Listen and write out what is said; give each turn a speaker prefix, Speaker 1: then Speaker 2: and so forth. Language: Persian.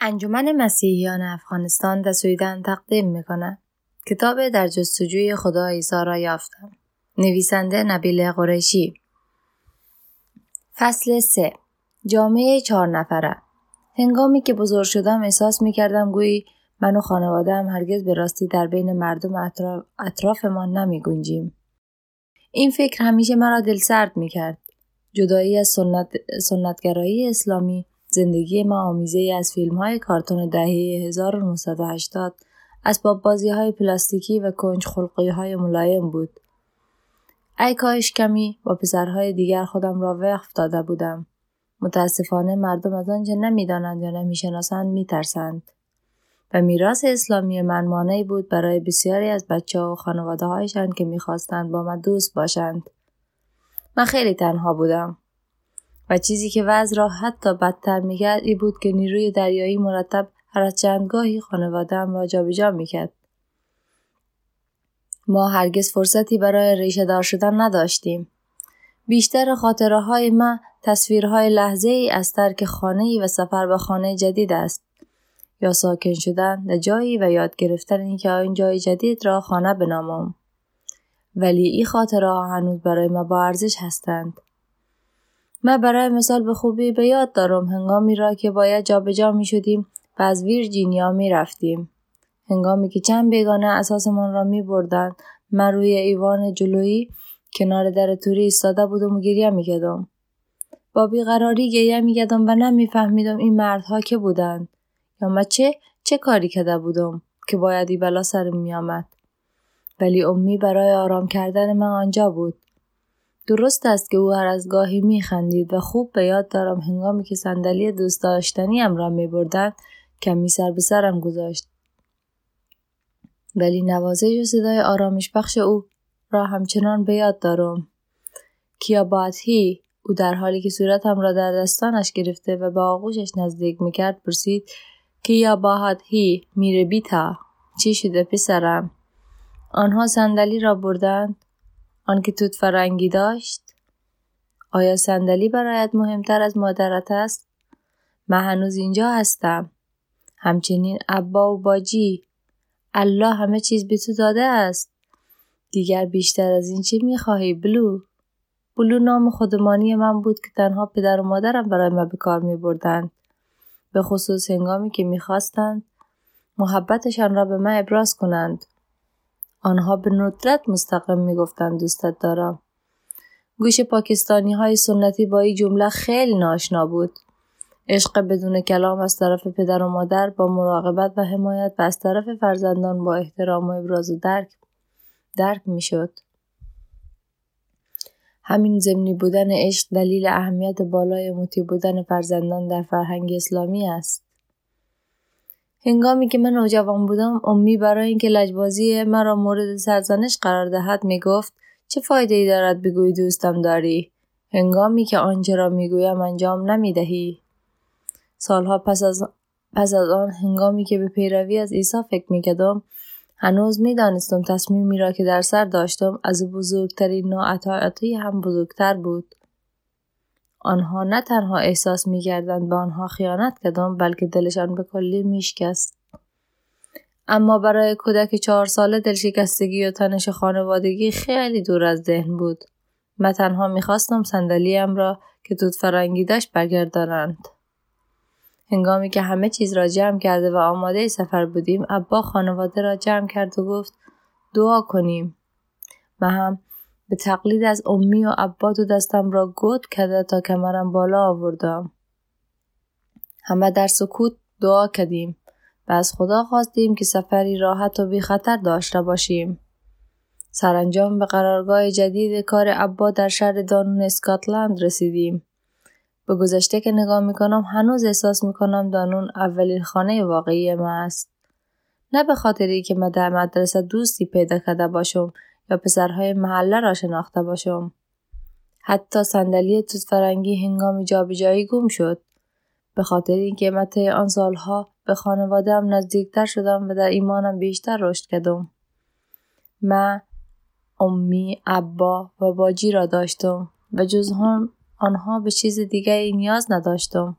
Speaker 1: انجمن مسیحیان افغانستان در سویدن تقدیم می‌کنه. کتاب در جستجوی خدا عیسی را یافتم. نویسنده نبیل قریشی فصل 3 جامعه چهار نفره هنگامی که بزرگ شدم احساس می کردم گویی من و خانوادم هرگز به راستی در بین مردم اطراف اطرافمان نمی گنجیم. این فکر همیشه مرا دل سرد می کرد. جدایی از سنت، سنتگرایی اسلامی زندگی ما آمیزه از فیلم های کارتون دهه 1980 اسباب بازی های پلاستیکی و کنج خلقی های ملایم بود. ای کاش کمی با پسرهای دیگر خودم را وقف داده بودم. متاسفانه مردم از آنچه نمی‌دانند یا نمی‌شناسند میترسند. و میراث اسلامی من مانعی بود برای بسیاری از بچه و خانواده هایشان که می‌خواستند با من دوست باشند. من خیلی تنها بودم. و چیزی که وضع را حتی بدتر می‌کرد ای بود که نیروی دریایی مرتب هر از چندگاهی خانوادهام را جابجا می‌کرد. ما هرگز فرصتی برای ریشه دار شدن نداشتیم. بیشتر خاطره های ما تصویرهای لحظه ای از ترک خانه و سفر به خانه جدید است. یا ساکن شدن در جایی و یاد گرفتن اینکه این جای جدید را خانه بنامم. ولی این خاطره ها هنوز برای ما با ارزش هستند. من برای مثال به خوبی به یاد دارم هنگامی را که باید جابجا می شدیم و از ویرجینیا می رفتیم. هنگامی که چند بیگانه اساسمان را می بردن من روی ایوان جلویی کنار در توری ایستاده بودم و گریه می کدم. با بیقراری گریه می کدم و نمیفهمیدم این مردها که بودند یا من چه چه کاری کرده بودم که باید ای بلا سرم می آمد. ولی امی برای آرام کردن من آنجا بود. درست است که او هر از گاهی می خندید و خوب به یاد دارم هنگامی که صندلی دوست داشتنیم را می بردن کمی سر به سرم گذاشت. ولی نوازش و صدای آرامش بخش او را همچنان به یاد دارم. کیا هی او در حالی که صورتم را در دستانش گرفته و به آغوشش نزدیک می‌کرد پرسید که یا هی میره بیتا چی شده پسرم آنها صندلی را بردند آنکه توت فرنگی داشت؟ آیا صندلی برایت مهمتر از مادرت است؟ من هنوز اینجا هستم. همچنین ابا و باجی. الله همه چیز به تو داده است. دیگر بیشتر از این چی می‌خواهی بلو؟ بلو نام خودمانی من بود که تنها پدر و مادرم برای من به کار می بردند. به خصوص هنگامی که می‌خواستند محبتشان را به من ابراز کنند. آنها به ندرت مستقیم می‌گفتند دوستت دارم. گوش پاکستانی های سنتی با این جمله خیلی ناشنا بود. عشق بدون کلام از طرف پدر و مادر با مراقبت و حمایت و از طرف فرزندان با احترام و ابراز و درک درک می‌شد. همین زمینی بودن عشق دلیل اهمیت بالای مطیع بودن فرزندان در فرهنگ اسلامی است. هنگامی که من نوجوان بودم امی برای اینکه لجبازی مرا مورد سرزنش قرار دهد می‌گفت چه فایده ای دارد بگویی دوستم داری؟ هنگامی که آنچه را می‌گویم انجام نمی‌دهی. سالها پس از پس از آن هنگامی که به پیروی از عیسی فکر می‌کردم هنوز می‌دانستم تصمیمی را که در سر داشتم از بزرگترین ناعطاعتی هم بزرگتر بود. آنها نه تنها احساس می‌کردند به آنها خیانت کردم بلکه دلشان به کلی میشکست. اما برای کودک چهار ساله دلشکستگی و تنش خانوادگی خیلی دور از ذهن بود. من تنها می‌خواستم صندلیم را که فرنگی داشت برگردانند. هنگامی که همه چیز را جمع کرده و آماده سفر بودیم ابا خانواده را جمع کرد و گفت دعا کنیم. و هم به تقلید از امی و عباد و دستم را گود کرده تا کمرم بالا آوردم. همه در سکوت دعا کردیم و از خدا خواستیم که سفری راحت و بی خطر داشته باشیم. سرانجام به قرارگاه جدید کار عبا در شهر دانون اسکاتلند رسیدیم. به گذشته که نگاه می‌کنم هنوز احساس می‌کنم دانون اولین خانه واقعی ما است. نه به خاطری که من در مدرسه دوستی پیدا کرده باشم یا پسرهای محله را شناخته باشم. حتی صندلی توت فرنگی هنگام جابجایی گم شد. به خاطر اینکه من آن سالها به خانوادهام نزدیکتر شدم و در ایمانم بیشتر رشد کردم. من امی، ابا و باجی را داشتم و جز هم آنها به چیز دیگری نیاز نداشتم.